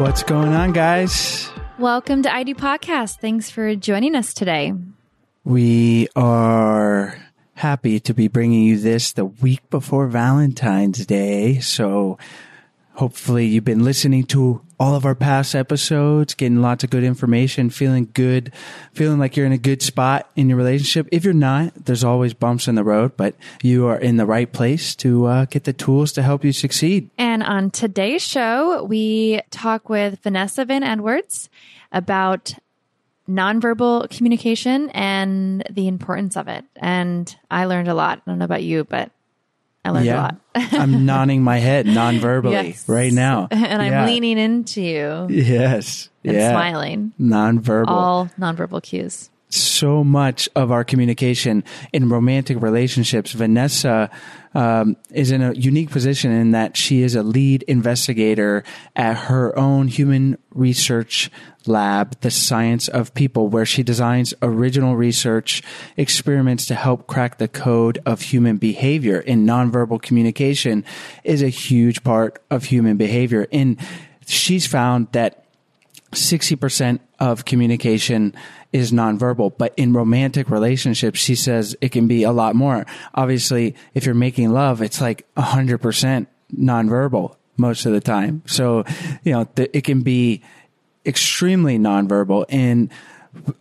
What's going on, guys? Welcome to I Do Podcast. Thanks for joining us today. We are happy to be bringing you this the week before Valentine's Day. So hopefully you've been listening to all of our past episodes, getting lots of good information, feeling good, feeling like you're in a good spot in your relationship. If you're not, there's always bumps in the road, but you are in the right place to uh, get the tools to help you succeed. And on today's show, we talk with Vanessa Van Edwards about nonverbal communication and the importance of it. And I learned a lot. I don't know about you, but I learned a lot. I'm nodding my head non-verbally Yes. right now. and I'm Yeah. leaning into you Yes. and yeah. smiling. Non-verbal. All nonverbal cues. So much of our communication in romantic relationships. Vanessa um, is in a unique position in that she is a lead investigator at her own human research lab, The Science of People, where she designs original research experiments to help crack the code of human behavior. And nonverbal communication is a huge part of human behavior. And she's found that 60% of communication is nonverbal, but in romantic relationships, she says it can be a lot more. Obviously, if you're making love, it's like 100% nonverbal most of the time. So, you know, th- it can be extremely nonverbal. And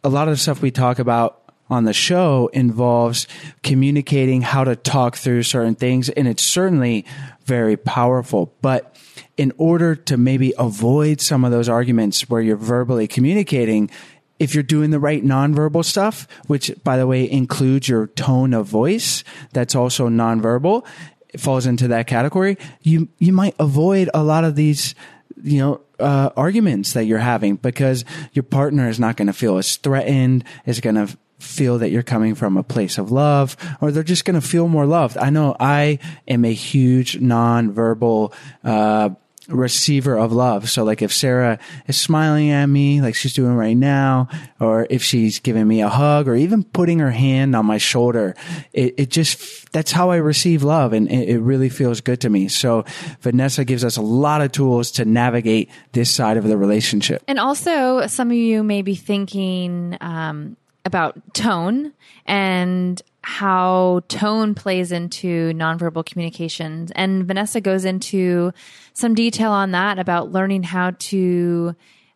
a lot of the stuff we talk about on the show involves communicating how to talk through certain things. And it's certainly very powerful. But in order to maybe avoid some of those arguments where you're verbally communicating, if you're doing the right nonverbal stuff, which by the way includes your tone of voice, that's also nonverbal, it falls into that category. You you might avoid a lot of these, you know, uh, arguments that you're having because your partner is not going to feel as threatened, is going to feel that you're coming from a place of love, or they're just going to feel more loved. I know I am a huge nonverbal. Uh, receiver of love. So like if Sarah is smiling at me like she's doing right now, or if she's giving me a hug or even putting her hand on my shoulder, it, it just, that's how I receive love and it, it really feels good to me. So Vanessa gives us a lot of tools to navigate this side of the relationship. And also some of you may be thinking, um, about tone and how tone plays into nonverbal communications. And Vanessa goes into some detail on that about learning how to,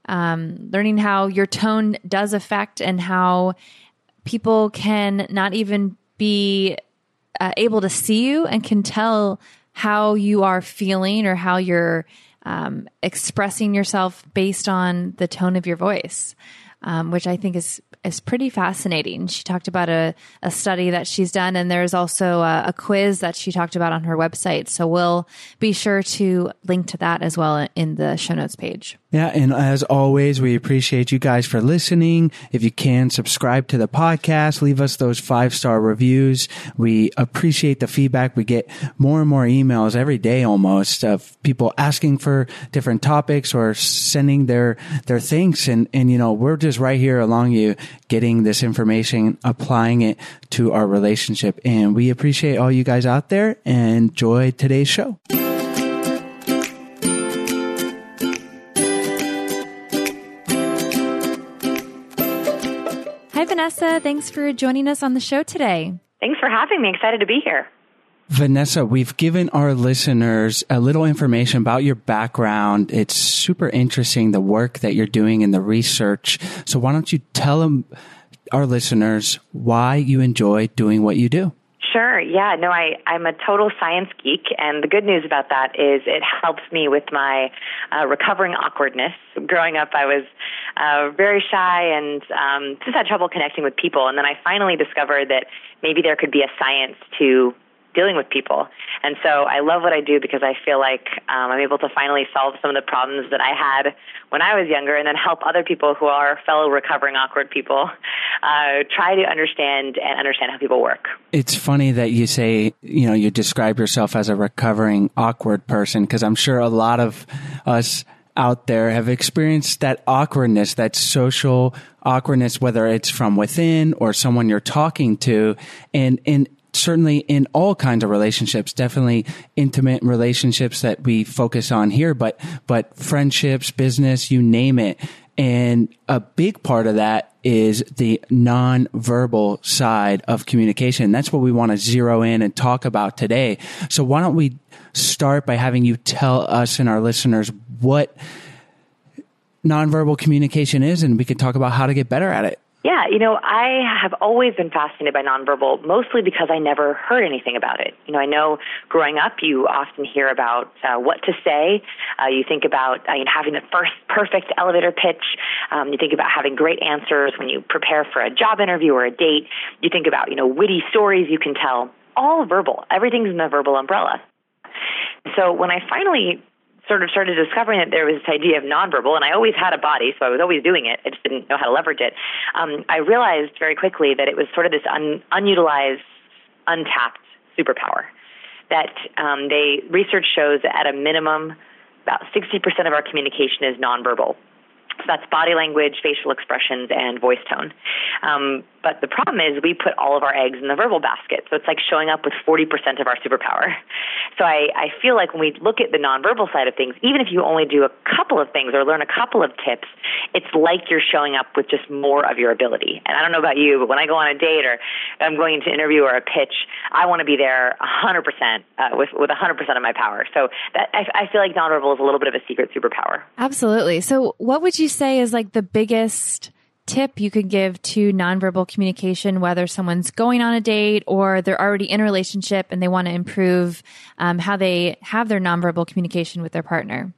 um, learning how your tone does affect and how people can not even be uh, able to see you and can tell how you are feeling or how you're um, expressing yourself based on the tone of your voice, um, which I think is is pretty fascinating. She talked about a, a study that she's done, and there's also a, a, quiz that she talked about on her website. So we'll be sure to link to that as well in the show notes page. Yeah, and as always, we appreciate you guys for listening. If you can, subscribe to the podcast, leave us those five star reviews. We appreciate the feedback. We get more and more emails every day almost of people asking for different topics or sending their, their thanks. And, and, you know, we're just right here along you getting this information, applying it to our relationship. And we appreciate all you guys out there and enjoy today's show. Hi, Vanessa. Thanks for joining us on the show today. Thanks for having me. Excited to be here. Vanessa, we've given our listeners a little information about your background. It's super interesting, the work that you're doing and the research. So why don't you tell them, our listeners, why you enjoy doing what you do? Sure. Yeah. No, I, I'm a total science geek. And the good news about that is it helps me with my uh, recovering awkwardness. Growing up, I was uh, very shy and um, just had trouble connecting with people. And then I finally discovered that maybe there could be a science to dealing with people. And so I love what I do because I feel like um, I'm able to finally solve some of the problems that I had when I was younger and then help other people who are fellow recovering awkward people uh, try to understand and understand how people work. It's funny that you say, you know, you describe yourself as a recovering awkward person because I'm sure a lot of us out there have experienced that awkwardness, that social awkwardness, whether it's from within or someone you're talking to. And, and certainly in all kinds of relationships, definitely intimate relationships that we focus on here, but, but friendships, business, you name it. And a big part of that is the nonverbal side of communication. That's what we want to zero in and talk about today. So why don't we start by having you tell us and our listeners what nonverbal communication is and we can talk about how to get better at it. Yeah, you know, I have always been fascinated by nonverbal, mostly because I never heard anything about it. You know, I know growing up, you often hear about uh, what to say. Uh, you think about uh, you know, having the first perfect elevator pitch. Um, you think about having great answers when you prepare for a job interview or a date. You think about you know witty stories you can tell. All verbal. Everything's in the verbal umbrella. So when I finally sort of started discovering that there was this idea of nonverbal, and I always had a body, so I was always doing it. I just didn't know how to leverage it. Um, I realized very quickly that it was sort of this un- unutilized, untapped superpower. That um, they research shows that at a minimum, about 60% of our communication is nonverbal. So that's body language, facial expressions, and voice tone. Um, but the problem is we put all of our eggs in the verbal basket. So it's like showing up with 40% of our superpower. So I, I feel like when we look at the nonverbal side of things, even if you only do a couple of things or learn a couple of tips, it's like you're showing up with just more of your ability. And I don't know about you, but when I go on a date or I'm going to interview or a pitch, I want to be there 100% uh, with, with 100% of my power. So that, I, I feel like nonverbal is a little bit of a secret superpower. Absolutely. So what would you say is like the biggest tip you could give to nonverbal communication, whether someone's going on a date or they're already in a relationship and they want to improve um, how they have their nonverbal communication with their partner?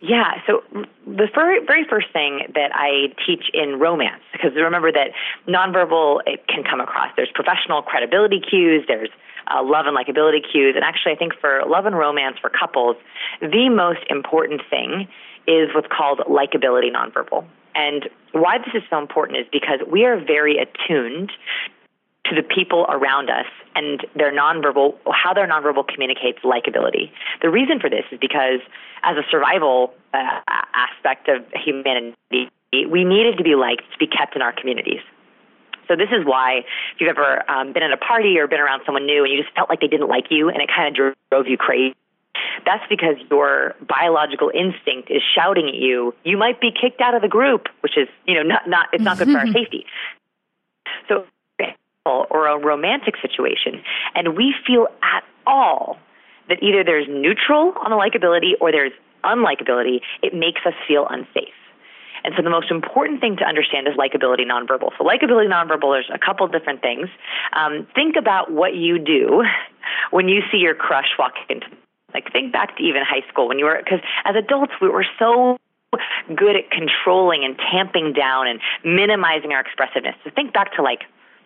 Yeah, so the very, first thing that I teach in romance, because remember that nonverbal it can come across. There's professional credibility cues, there's uh, love and likability cues, and actually, I think for love and romance for couples, the most important thing is what's called likability nonverbal. And why this is so important is because we are very attuned to the people around us and their nonverbal, how their nonverbal communicates likability. The reason for this is because, as a survival uh, aspect of humanity, we needed to be liked to be kept in our communities. So this is why if you've ever um, been at a party or been around someone new and you just felt like they didn't like you and it kind of drove you crazy, that's because your biological instinct is shouting at you, you might be kicked out of the group, which is, you know, not, not, it's not good for our safety. So, or a romantic situation, and we feel at all that either there's neutral on the likability or there's unlikability, it makes us feel unsafe. And so the most important thing to understand is likability nonverbal. So likability nonverbal, there's a couple different things. Um, think about what you do when you see your crush walk into like think back to even high school when you were because as adults we were so good at controlling and tamping down and minimizing our expressiveness. So think back to like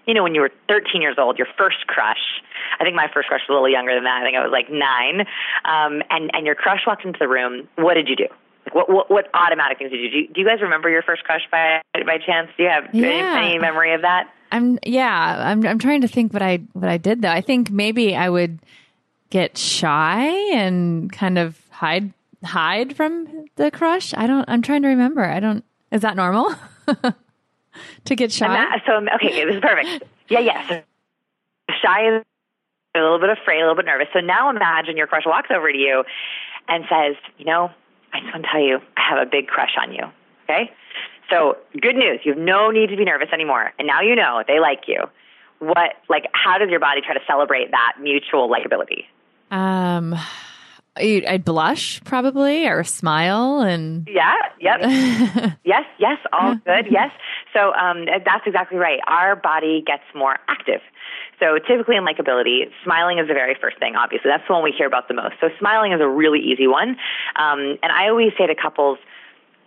you know, when you were 13 years old, your first crush. I think my first crush was a little younger than that. I think I was like nine. Um, and and your crush walked into the room. What did you do? Like what what, what automatic things did you do? Do you guys remember your first crush by by chance? Do you have Yeah. any, any memory of that? I'm yeah, I'm I'm trying to think what I what I did though. I think maybe I would get shy and kind of hide hide from the crush. I don't I'm trying to remember. I don't is that normal? to get shy? Ima- so okay, this is perfect. Yeah, yes. Shy is a little bit afraid, a little bit nervous. So now imagine your crush walks over to you and says, "You know, I just want to tell you, I have a big crush on you." Okay. So good news, you have no need to be nervous anymore, and now you know they like you. What, like, how does your body try to celebrate that mutual likability? Um I'd blush probably or smile and Yeah. Yep. Yes, yes, all good. Yes. So um, that's exactly right. Our body gets more active. So typically in likability, smiling is the very first thing, obviously. That's the one we hear about the most. So smiling is a really easy one. Um, and I always say to couples,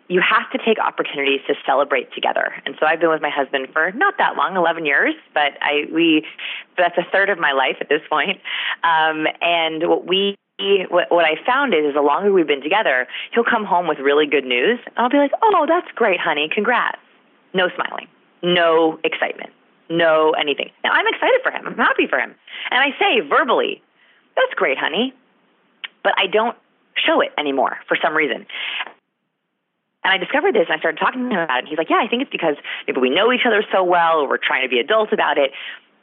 you have to take opportunities to celebrate together. And so I've been with my husband for not that long, 11 years, but I, we, that's a third of my life at this point. Um, and what we what, what I found is, is the longer we've been together, he'll come home with really good news. And I'll be like, oh, that's great, honey. Congrats. No smiling. No excitement. No anything. Now, I'm excited for him. I'm happy for him. And I say verbally, that's great, honey. But I don't show it anymore for some reason. And I discovered this and I started talking to him about it. He's like, yeah, I think it's because maybe we know each other so well or we're trying to be adults about it.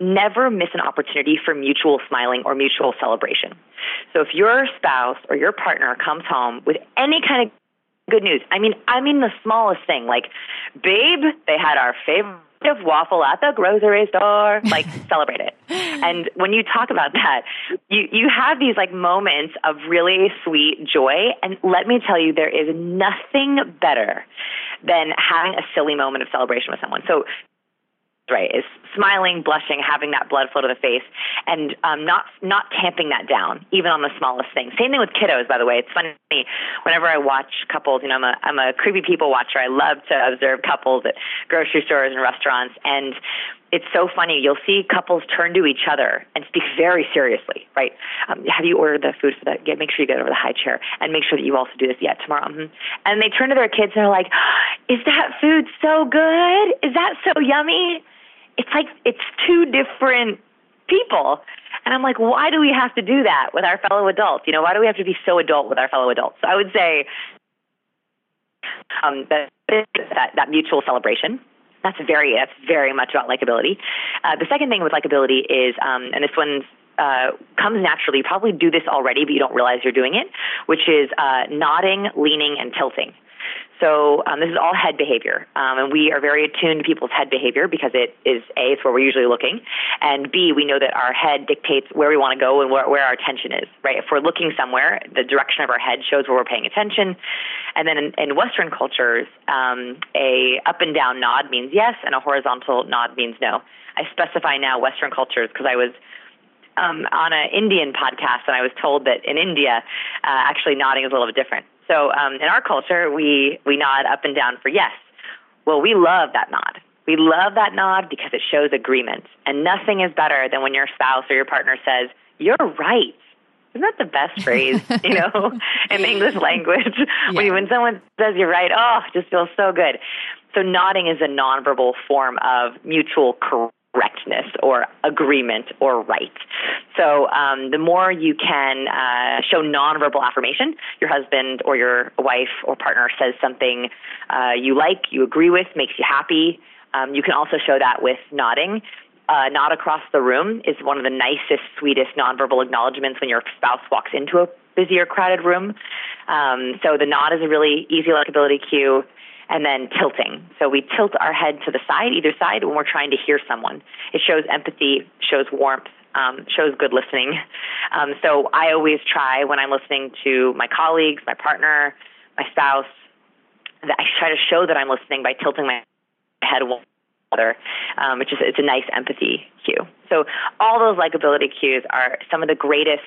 Never miss an opportunity for mutual smiling or mutual celebration. So if your spouse or your partner comes home with any kind of good news, I mean, I mean the smallest thing, like, babe, they had our favorite of waffle at the grocery store, like celebrate it. And when you talk about that, you, you have these like moments of really sweet joy. And let me tell you, there is nothing better than having a silly moment of celebration with someone. So right is smiling blushing having that blood flow to the face and um, not not tamping that down even on the smallest thing. Same thing with kiddos by the way. It's funny whenever i watch couples you know i'm a i'm a creepy people watcher. I love to observe couples at grocery stores and restaurants and it's so funny. You'll see couples turn to each other and speak very seriously, right? Um, have you ordered the food for that? Get, make sure you get over the high chair and make sure that you also do this yet tomorrow. Mm-hmm. And they turn to their kids and they're like, "Is that food so good? Is that so yummy?" It's like it's two different people. And I'm like, why do we have to do that with our fellow adults? You know, why do we have to be so adult with our fellow adults? So I would say um, that, that that mutual celebration that's very that's very much about likability. Uh, the second thing with likability is, um, and this one's uh, comes naturally. You probably do this already, but you don't realize you're doing it, which is uh, nodding, leaning, and tilting. So um, this is all head behavior, um, and we are very attuned to people's head behavior because it is a it's where we're usually looking, and b we know that our head dictates where we want to go and where, where our attention is. Right? If we're looking somewhere, the direction of our head shows where we're paying attention. And then in, in Western cultures, um, a up and down nod means yes, and a horizontal nod means no. I specify now Western cultures because I was um, on an Indian podcast, and I was told that in India, uh, actually nodding is a little bit different. So um, in our culture, we we nod up and down for yes. Well, we love that nod. We love that nod because it shows agreement, and nothing is better than when your spouse or your partner says, "You're right." Isn't that the best phrase, you know, in the English language? Yeah. When, when someone says you're right, oh, it just feels so good. So nodding is a nonverbal form of mutual correctness or agreement or right. So um, the more you can uh, show nonverbal affirmation, your husband or your wife or partner says something uh, you like, you agree with, makes you happy. Um, you can also show that with nodding. Uh, nod across the room is one of the nicest, sweetest nonverbal acknowledgments when your spouse walks into a busy or crowded room. Um, so the nod is a really easy likability cue and then tilting. So we tilt our head to the side, either side, when we're trying to hear someone. It shows empathy, shows warmth, um, shows good listening. Um, so I always try when I'm listening to my colleagues, my partner, my spouse, that I try to show that I'm listening by tilting my head one other, um, which is it's a nice empathy cue. So all those likability cues are some of the greatest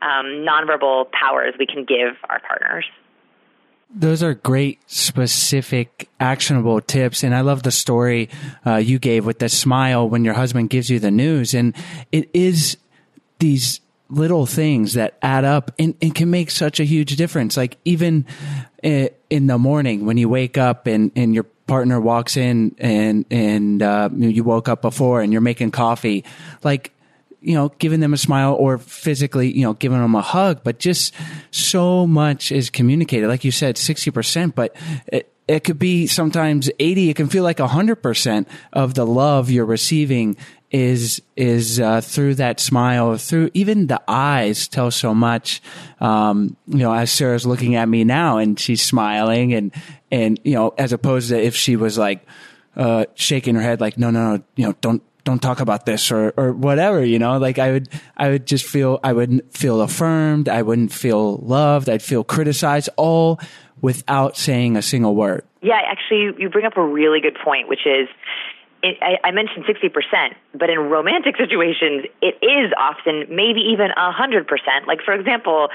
um, nonverbal powers we can give our partners. Those are great, specific, actionable tips. And I love the story uh, you gave with the smile when your husband gives you the news. And it is these little things that add up and, and can make such a huge difference. Like even in the morning when you wake up and, and your partner walks in and, and uh, you woke up before and you're making coffee, like you know, giving them a smile or physically, you know, giving them a hug, but just so much is communicated. Like you said, 60%, but it, it could be sometimes 80. It can feel like 100% of the love you're receiving is, is, uh, through that smile, through even the eyes tell so much. Um, you know, as Sarah's looking at me now and she's smiling and, and, you know, as opposed to if she was like, uh, shaking her head like, no, no, no, you know, don't, don't talk about this or, or whatever, you know, like I would, I would just feel, I wouldn't feel affirmed. I wouldn't feel loved. I'd feel criticized all without saying a single word. Yeah, actually, you bring up a really good point, which is, it, I, I mentioned 60%, but in romantic situations, it is often maybe even 100%. Like, for example,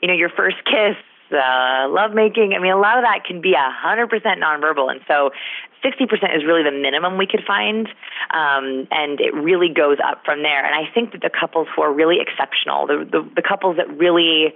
you know, your first kiss, uh, lovemaking. I mean, a lot of that can be a hundred percent nonverbal, and so sixty percent is really the minimum we could find, um, and it really goes up from there. And I think that the couples who are really exceptional, the the, the couples that really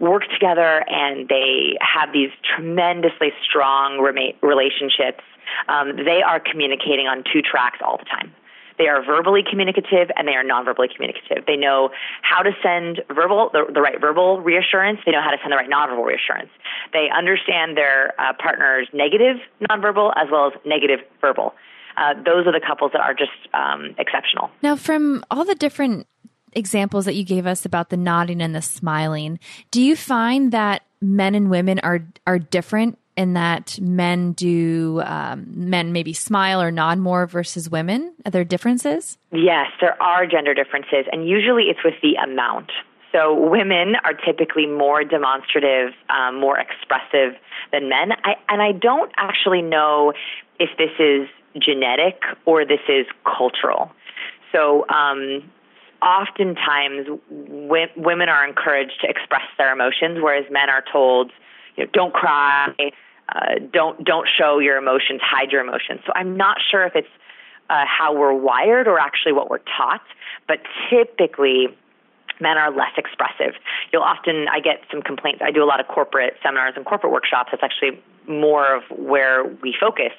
work together and they have these tremendously strong relationships, um, they are communicating on two tracks all the time. They are verbally communicative and they are nonverbally communicative. They know how to send verbal, the, the right verbal reassurance. They know how to send the right nonverbal reassurance. They understand their uh, partner's negative nonverbal as well as negative verbal. Uh, those are the couples that are just um, exceptional. Now, from all the different examples that you gave us about the nodding and the smiling, do you find that men and women are are different in that men do um, men maybe smile or nod more versus women? Are there differences? Yes, there are gender differences, and usually it's with the amount. So women are typically more demonstrative, um, more expressive than men. I, and I don't actually know if this is genetic or this is cultural. So um, oftentimes w- women are encouraged to express their emotions, whereas men are told you know, don't cry, uh, don't don't show your emotions, hide your emotions. So I'm not sure if it's uh, how we're wired or actually what we're taught, but typically men are less expressive. You'll often, I get some complaints. I do a lot of corporate seminars and corporate workshops. That's actually more of where we focus.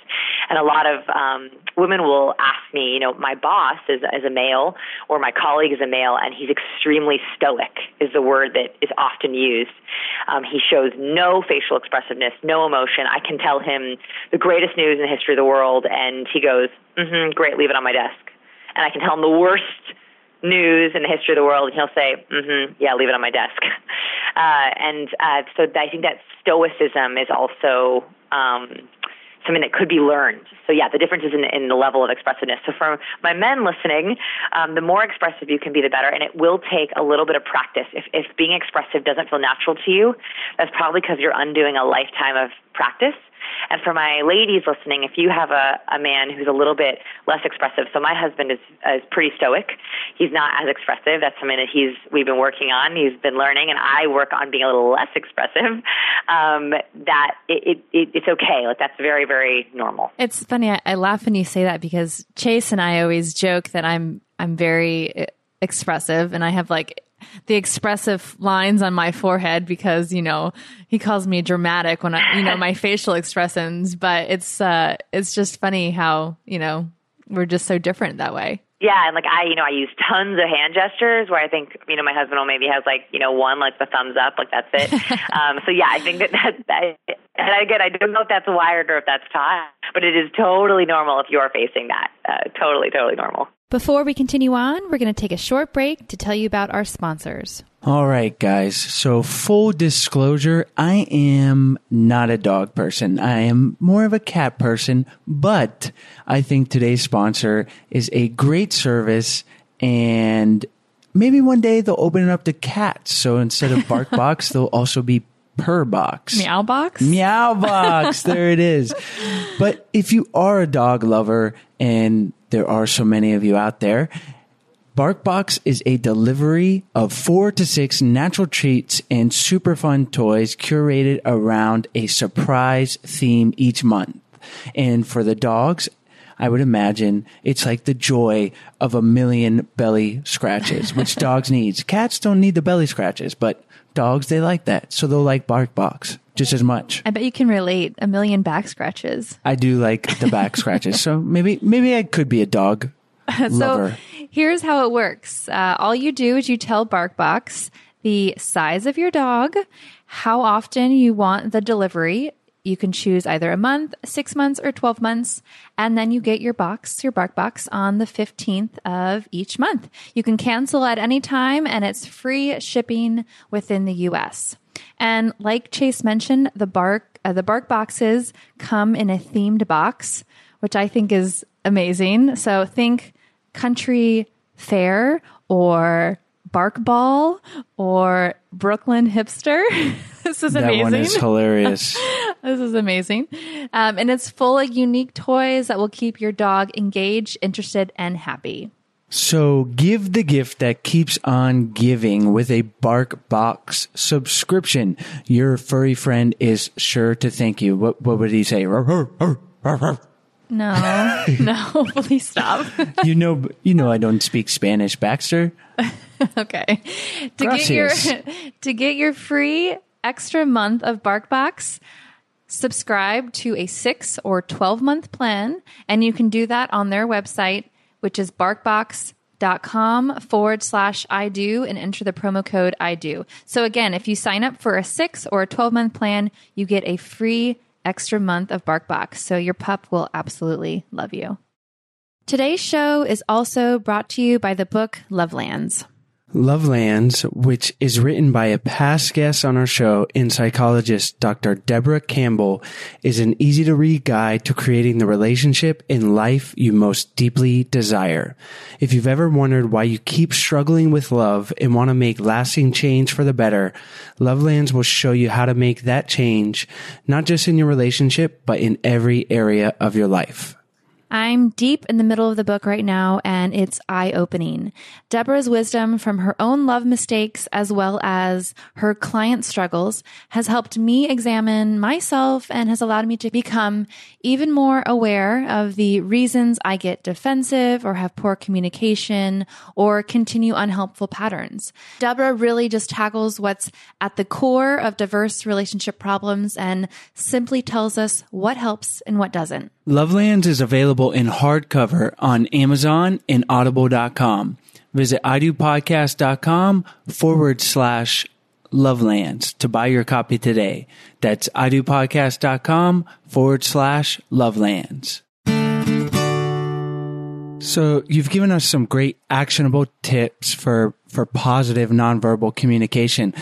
And a lot of um, women will ask me, you know, my boss is, is a male or my colleague is a male and he's extremely stoic is the word that is often used. Um, he shows no facial expressiveness, no emotion. I can tell him the greatest news in the history of the world and he goes, mm-hmm, great, leave it on my desk. And I can tell him the worst news in the history of the world, and he'll say, mm-hmm, "Yeah, leave it on my desk." Uh, and uh, so I think that stoicism is also um, something that could be learned. So yeah, the difference is in, in the level of expressiveness. So for my men listening, um, the more expressive you can be, the better. And it will take a little bit of practice. If, if being expressive doesn't feel natural to you, that's probably because you're undoing a lifetime of practice. And for my ladies listening, if you have a, a man who's a little bit less expressive, so my husband is, is pretty stoic. He's not as expressive. That's something that he's we've been working on. He's been learning, and I work on being a little less expressive. Um, that it, it, it, it's okay. Like that's very very normal. It's funny. I, I laugh when you say that because Chase and I always joke that I'm I'm very uh, expressive and I have like the expressive lines on my forehead because you know he calls me dramatic when I you know my facial expressions but it's uh it's just funny how you know we're just so different that way yeah, and like I, you know, I use tons of hand gestures where I think, you know, my husband will maybe has like, you know, one like the thumbs up, like that's it. um, so yeah, I think that that, that and again, I don't know if that's wired or if that's taught, but it is totally normal if you are facing that. Uh, totally, totally normal. Before we continue on, we're going to take a short break to tell you about our sponsors. All right, guys. So, full disclosure, I am not a dog person. I am more of a cat person, but I think today's sponsor is a great service and maybe one day they'll open it up to cats. So instead of BarkBox, they'll also be per box. Meow box? Meow box. there it is. But if you are a dog lover and there are so many of you out there, BarkBox is a delivery of four to six natural treats and super fun toys curated around a surprise theme each month. And for the dogs, I would imagine it's like the joy of a million belly scratches, which dogs needs. Cats don't need the belly scratches, but dogs, they like that. So they'll like BarkBox just as much. I bet you can relate a million back scratches. I do like the back scratches. So maybe, maybe I could be a dog lover. So here's how it works. Uh, all you do is you tell BarkBox the size of your dog, how often you want the delivery. You can choose either a month, six months, or 12 months. And then you get your box, your bark box on the 15th of each month. You can cancel at any time and it's free shipping within the US. And like Chase mentioned, the bark, uh, the bark boxes come in a themed box, which I think is amazing. So think country fair or bark ball or Brooklyn hipster. this is that amazing. one is hilarious. this is amazing. Um, and it's full of unique toys that will keep your dog engaged, interested, and happy. So give the gift that keeps on giving with a Bark Box subscription. Your furry friend is sure to thank you. What, what would he say? No, no, please stop. you know, you know, I don't speak Spanish, Baxter. okay. To get your to get your free extra month of BarkBox, subscribe to a 6 or 12 month plan and you can do that on their website which is barkbox.com forward slash I do and enter the promo code I do. So again, if you sign up for a 6 or a 12 month plan, you get a free extra month of BarkBox. So your pup will absolutely love you. Today's show is also brought to you by the book Lovelands. Lovelands, which is written by a past guest on our show and psychologist Dr. Deborah Campbell, is an easy to read guide to creating the relationship in life you most deeply desire. If you've ever wondered why you keep struggling with love and want to make lasting change for the better, Lovelands will show you how to make that change, not just in your relationship, but in every area of your life. I'm deep in the middle of the book right now and it's eye opening. Deborah's wisdom from her own love mistakes as well as her client struggles has helped me examine myself and has allowed me to become even more aware of the reasons I get defensive or have poor communication or continue unhelpful patterns. Deborah really just tackles what's at the core of diverse relationship problems and simply tells us what helps and what doesn't. Lovelands is available in hardcover on Amazon and audible.com. Visit idopodcast.com forward slash lovelands to buy your copy today. That's idopodcast.com forward slash lovelands. So you've given us some great actionable tips for, for positive nonverbal communication.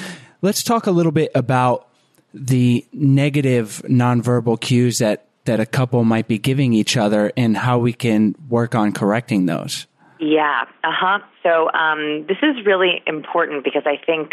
Let's talk a little bit about the negative nonverbal cues that, that a couple might be giving each other and how we can work on correcting those. Yeah, uh huh. So um, this is really important because I think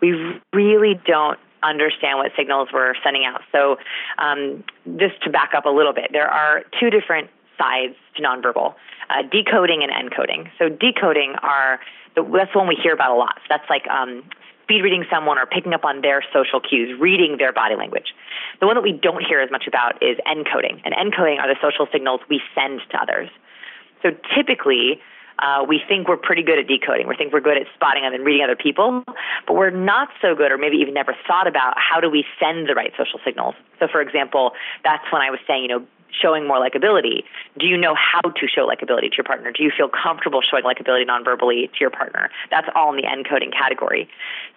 we really don't understand what signals we're sending out. So um, just to back up a little bit, there are two different sides to nonverbal uh, decoding and encoding. So decoding are the, that's one we hear about a lot. So that's like um, speed reading someone or picking up on their social cues, reading their body language. The one that we don't hear as much about is encoding, and encoding are the social signals we send to others. So typically, uh, we think we're pretty good at decoding. We think we're good at spotting and reading other people, but we're not so good, or maybe even never thought about how do we send the right social signals. So, for example, that's when I was saying, you know, showing more likability. Do you know how to show likability to your partner? Do you feel comfortable showing likability non-verbally to your partner? That's all in the encoding category.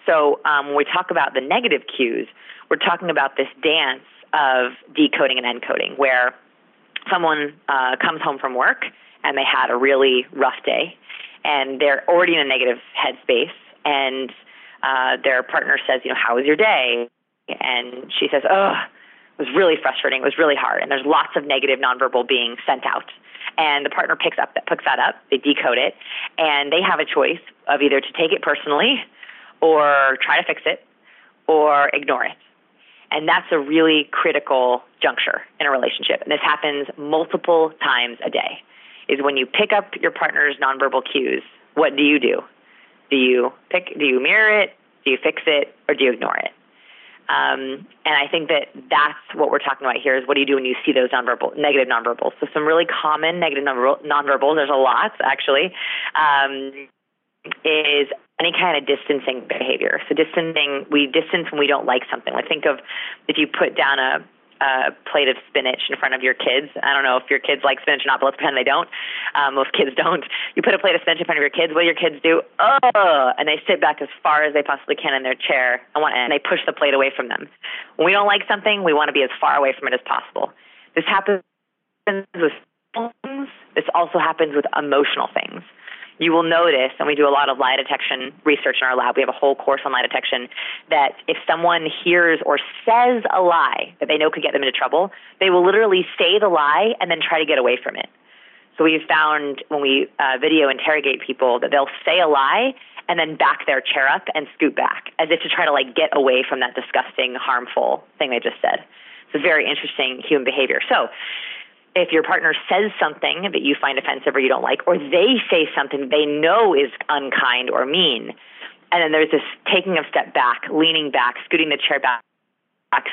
So um, when we talk about the negative cues, we're talking about this dance of decoding and encoding, where someone uh, comes home from work and they had a really rough day, and they're already in a negative headspace, and uh, their partner says, you know, how was your day? And she says, oh, it was really frustrating. It was really hard, and there's lots of negative nonverbal being sent out. And the partner picks up that picks that up, they decode it, and they have a choice of either to take it personally, or try to fix it, or ignore it. And that's a really critical juncture in a relationship. And this happens multiple times a day. Is when you pick up your partner's nonverbal cues, what do you do? Do you pick? Do you mirror it? Do you fix it, or do you ignore it? Um, and I think that that's what we're talking about here is what do you do when you see those nonverbal, negative nonverbals? So some really common negative nonverbal, nonverbals, there's a lot actually, um, is any kind of distancing behavior. So distancing, we distance when we don't like something. Like think of if you put down a a plate of spinach in front of your kids. I don't know if your kids like spinach or not, but let's pretend they don't. Um, most kids don't. You put a plate of spinach in front of your kids. What do your kids do? Oh, and they sit back as far as they possibly can in their chair and, want, and they push the plate away from them. When we don't like something, we want to be as far away from it as possible. This happens with things. This also happens with emotional things you will notice, and we do a lot of lie detection research in our lab, we have a whole course on lie detection, that if someone hears or says a lie that they know could get them into trouble, they will literally say the lie and then try to get away from it. So we've found when we uh, video interrogate people that they'll say a lie and then back their chair up and scoot back as if to try to like get away from that disgusting, harmful thing they just said. It's a very interesting human behavior. So if your partner says something that you find offensive or you don't like, or they say something they know is unkind or mean, and then there's this taking a step back, leaning back, scooting the chair back.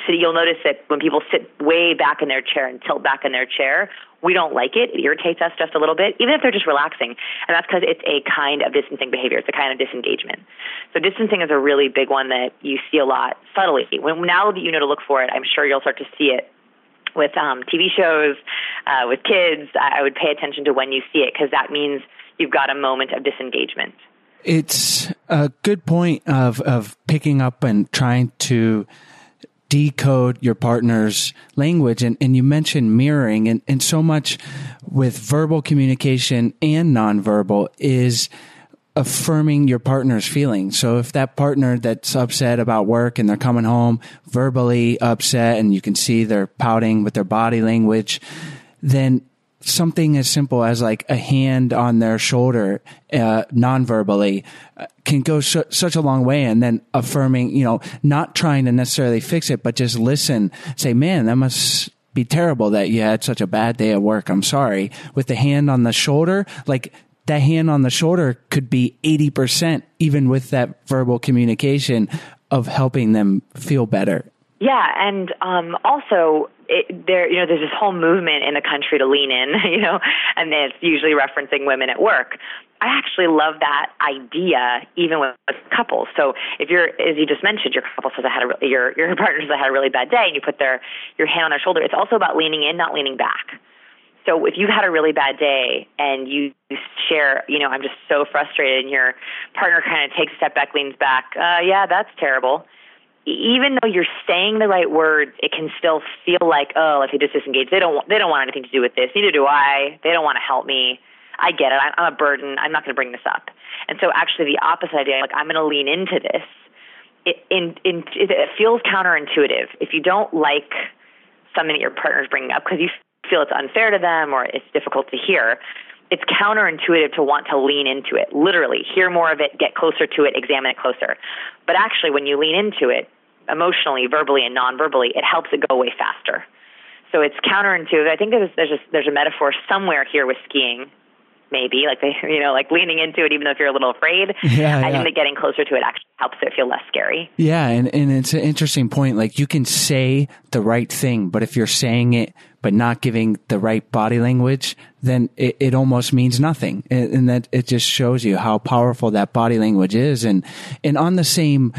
So you'll notice that when people sit way back in their chair and tilt back in their chair, we don't like it. It irritates us just a little bit, even if they're just relaxing. And that's because it's a kind of distancing behavior. It's a kind of disengagement. So distancing is a really big one that you see a lot subtly. When, now that you know to look for it, I'm sure you'll start to see it with um, TV shows, uh, with kids, I would pay attention to when you see it because that means you've got a moment of disengagement. It's a good point of of picking up and trying to decode your partner's language and, and you mentioned mirroring and, and so much with verbal communication and nonverbal is affirming your partner's feelings. So if that partner that's upset about work and they're coming home verbally upset and you can see they're pouting with their body language, then something as simple as like a hand on their shoulder, uh, non-verbally uh, can go su- such a long way. And then affirming, you know, not trying to necessarily fix it, but just listen, say, man, that must, be terrible that you had such a bad day at work. I'm sorry. With the hand on the shoulder, like that hand on the shoulder could be 80% even with that verbal communication of helping them feel better. Yeah, and um, also it, there, you know, there's this whole movement in the country to lean in, you know, and it's usually referencing women at work. I actually love that idea, even with, with couples. So if you're, as you just mentioned, your couple says I had a, your your partner says I had a really bad day, and you put their your hand on their shoulder. It's also about leaning in, not leaning back. So if you've had a really bad day and you share, you know, I'm just so frustrated, and your partner kind of takes a step back, leans back, uh, yeah, that's terrible even though you're saying the right words, it can still feel like, oh, if you just disengage, they don't they don't want anything to do with this. Neither do I. They don't want to help me. I get it. I'm a burden. I'm not going to bring this up. And so, actually, the opposite idea, like I'm going to lean into this. It, in, in, it feels counterintuitive. If you don't like something that your partner's bringing up because you feel it's unfair to them or it's difficult to hear, it's counterintuitive to want to lean into it. Literally, hear more of it, get closer to it, examine it closer. But actually, when you lean into it, emotionally, verbally, and non-verbally, it helps it go away faster. So it's counterintuitive. I think there's there's a, there's a metaphor somewhere here with skiing, maybe like they, you know, like leaning into it even though if you're a little afraid. Yeah, I yeah. think that getting closer to it actually helps it feel less scary. Yeah, and, and it's an interesting point. Like you can say the right thing, but if you're saying it but not giving the right body language, then it, it almost means nothing. And, and that it just shows you how powerful that body language is. And and on the same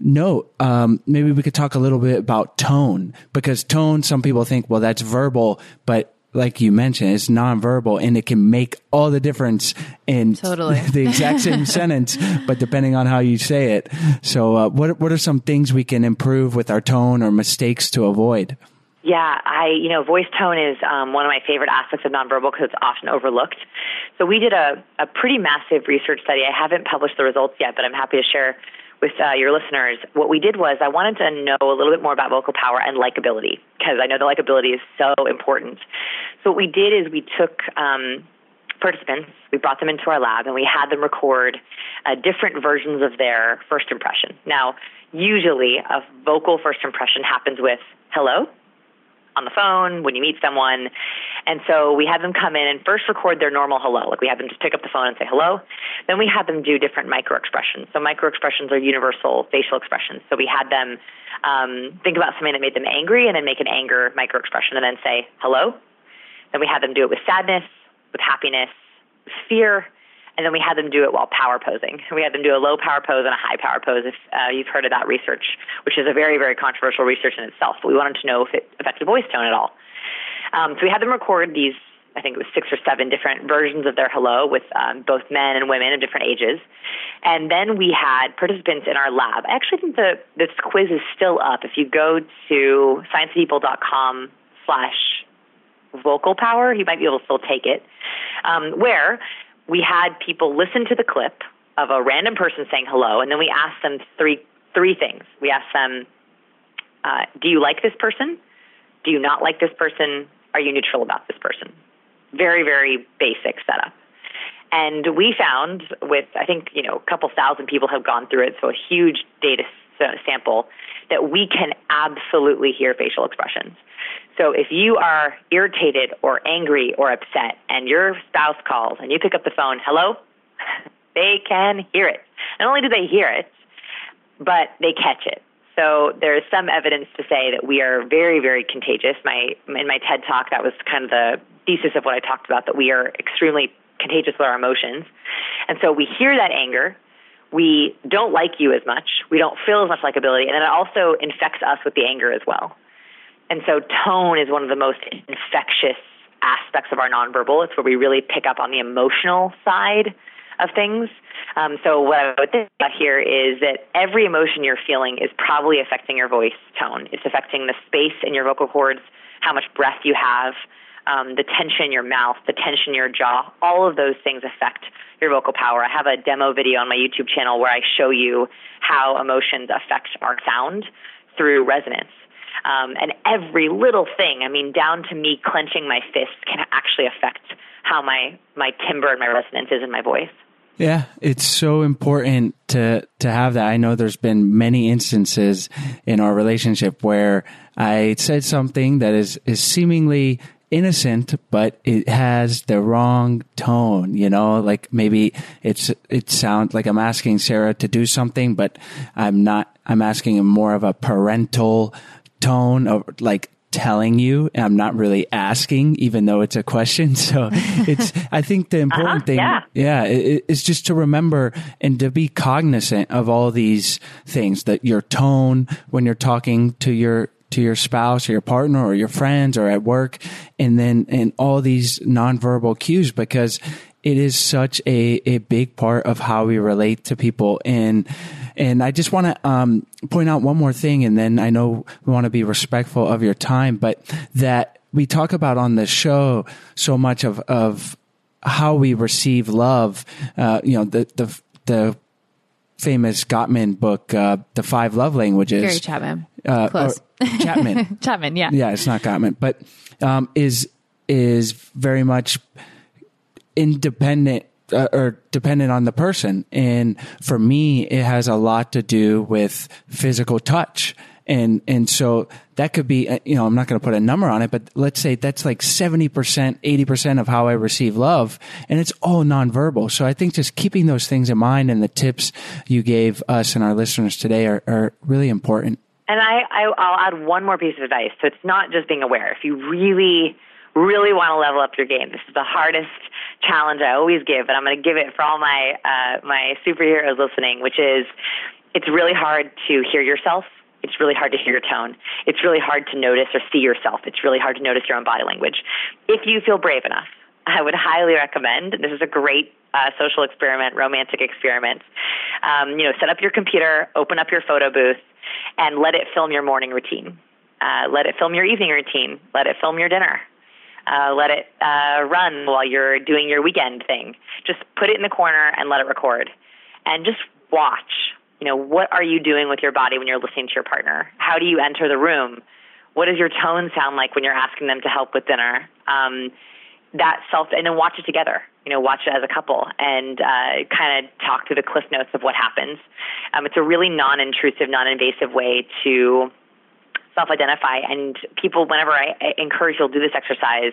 note, um, maybe we could talk a little bit about tone because tone. Some people think, well, that's verbal, but like you mentioned, it's nonverbal and it can make all the difference in Totally. the exact same sentence, but depending on how you say it. So, uh, what what are some things we can improve with our tone or mistakes to avoid? Yeah, I, you know, voice tone is um, one of my favorite aspects of nonverbal because it's often overlooked. So we did a, a pretty massive research study. I haven't published the results yet, but I'm happy to share with uh, your listeners. What we did was I wanted to know a little bit more about vocal power and likability because I know the likability is so important. So what we did is we took um, participants, we brought them into our lab, and we had them record uh, different versions of their first impression. Now, usually a vocal first impression happens with hello on the phone, when you meet someone. And so we had them come in and first record their normal hello. Like we had them just pick up the phone and say hello. Then we had them do different micro expressions. So micro expressions are universal facial expressions. So we had them um, think about something that made them angry and then make an anger micro expression and then say hello. Then we had them do it with sadness, with happiness, with fear, and then we had them do it while power posing. We had them do a low power pose and a high power pose. If uh, you've heard of that research, which is a very, very controversial research in itself, but we wanted to know if it affected voice tone at all. Um, so we had them record these. I think it was six or seven different versions of their hello with um, both men and women of different ages. And then we had participants in our lab. I actually think the this quiz is still up. If you go to sciencepeople.com slash vocal power, you might be able to still take it. Um, where we had people listen to the clip of a random person saying hello, and then we asked them three three things. We asked them, uh, "Do you like this person? Do you not like this person? Are you neutral about this person?" Very very basic setup. And we found with I think you know a couple thousand people have gone through it, so a huge data sample that we can absolutely hear facial expressions. So if you are irritated or angry or upset and your spouse calls and you pick up the phone, hello, they can hear it. Not only do they hear it, but they catch it. So there is some evidence to say that we are very, very contagious. My in my TED talk, that was kind of the thesis of what I talked about. That we are extremely contagious with our emotions, and so we hear that anger. We don't like you as much. We don't feel as much likability, and then it also infects us with the anger as well. And so tone is one of the most infectious aspects of our nonverbal. It's where we really pick up on the emotional side of things. Um, so what I would think about here is that every emotion you're feeling is probably affecting your voice tone. It's affecting the space in your vocal cords, how much breath you have, um, the tension in your mouth, the tension in your jaw. All of those things affect your vocal power. I have a demo video on my YouTube channel where I show you how emotions affect our sound through resonance. Um, and every little thing, I mean, down to me clenching my fists, can actually affect how my, my timbre and my resonance is in my voice. Yeah, it's so important to to have that. I know there's been many instances in our relationship where I said something that is is seemingly innocent, but it has the wrong tone, you know, like maybe it's, it sounds like I'm asking Sarah to do something, but I'm not, I'm asking more of a parental tone of like telling you I'm not really asking, even though it's a question. So it's, I think the important Uh-huh, thing, yeah. yeah, it, it's just to remember and to be cognizant of all these things that your tone when you're talking to your, to your spouse or your partner or your friends or at work and then, and all these nonverbal cues because it is such a, a big part of how we relate to people. And, and I just want to um, point out one more thing, and then I know we want to be respectful of your time, but that we talk about on the show so much of of how we receive love. Uh, you know, the the the famous Gottman book, uh, "The Five Love Languages." Gary Chapman. Uh, Close. Chapman. Chapman, yeah. yeah, it's not Gottman, but um, is is very much independent uh, or dependent on the person. And for me, it has a lot to do with physical touch. And, and so that could be, uh, you know, I'm not going to put a number on it, but let's say that's like 70%, 80% of how I receive love. And it's all nonverbal. So I think just keeping those things in mind and the tips you gave us and our listeners today are, are really important. And I, I, I'll add one more piece of advice. So it's not just being aware. If you really, really want to level up your game, this is the hardest challenge I always give, but I'm going to give it for all my uh, my superheroes listening, which is it's really hard to hear yourself. It's really hard to hear your tone. It's really hard to notice or see yourself. It's really hard to notice your own body language. If you feel brave enough, I would highly recommend. This is a great uh, social experiment, romantic experiment. Um, you know, set up your computer, open up your photo booth, and let it film your morning routine. Uh, let it film your evening routine. Let it film your dinner. Uh, let it uh, run while you're doing your weekend thing. Just put it in the corner and let it record, and just watch. You know, what are you doing with your body when you're listening to your partner? How do you enter the room? What does your tone sound like when you're asking them to help with dinner? Um, that self, and then watch it together. You know, watch it as a couple and uh, kind of talk through the cliff notes of what happens. Um, it's a really non-intrusive, non-invasive way to self-identify. And people, whenever I, encourage to do this exercise,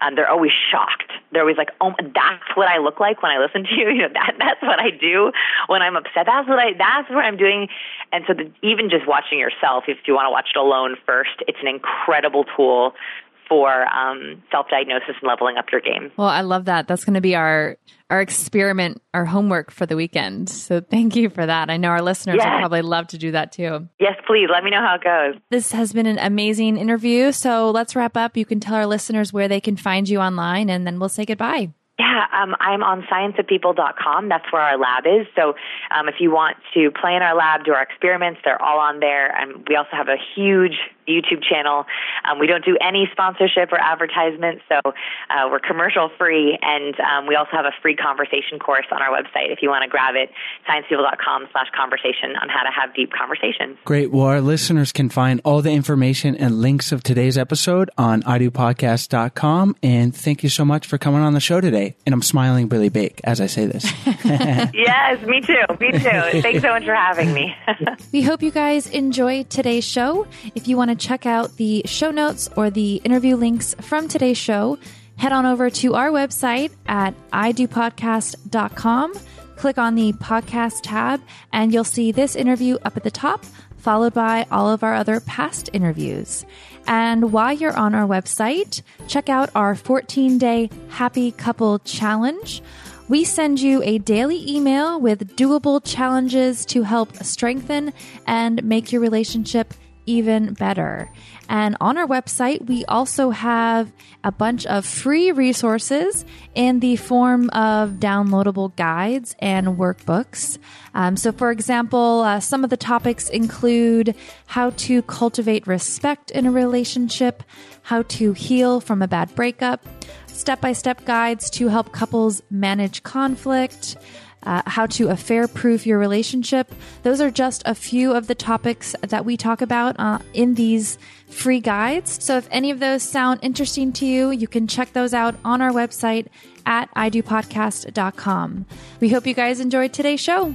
um, they're always shocked. They're always like, "Oh, that's what I look like when I listen to you. You know, that that's what I do when I'm upset. That's what I. That's what I'm doing." And so, the, even just watching yourself, if you want to watch it alone first, it's an incredible tool for um, self-diagnosis and leveling up your game. Well, I love that. That's going to be our our experiment, our homework for the weekend. So thank you for that. I know our listeners Yes. would probably love to do that too. Yes, please let me know how it goes. This has been an amazing interview. So let's wrap up. You can tell our listeners where they can find you online and then we'll say goodbye. Yeah, um, I'm on scienceofpeople.com. That's where our lab is. So um, if you want to play in our lab, do our experiments, they're all on there. And we also have a huge YouTube channel. Um, we don't do any sponsorship or advertisement, so uh, we're commercial free. And um, we also have a free conversation course on our website if you want to grab it, sciencepeople.com slash conversation on how to have deep conversations. Great. Well, our listeners can find all the information and links of today's episode on idopodcast.com. And thank you so much for coming on the show today. And I'm smiling really big as I say this. yes, me too. Me too. Thanks so much for having me. We hope you guys enjoyed today's show. If you want to check out the show notes or the interview links from today's show, head on over to our website at idopodcast.com. Click on the podcast tab, and you'll see this interview up at the top, followed by all of our other past interviews. And while you're on our website, check out our 14 day happy couple challenge. We send you a daily email with doable challenges to help strengthen and make your relationship even better. And on our website, we also have a bunch of free resources in the form of downloadable guides and workbooks. Um, so, for example, uh, some of the topics include how to cultivate respect in a relationship, how to heal from a bad breakup, step by step guides to help couples manage conflict, uh, how to affair proof your relationship. Those are just a few of the topics that we talk about uh, in these free guides. So if any of those sound interesting to you, you can check those out on our website at idopodcast.com. We hope you guys enjoyed today's show.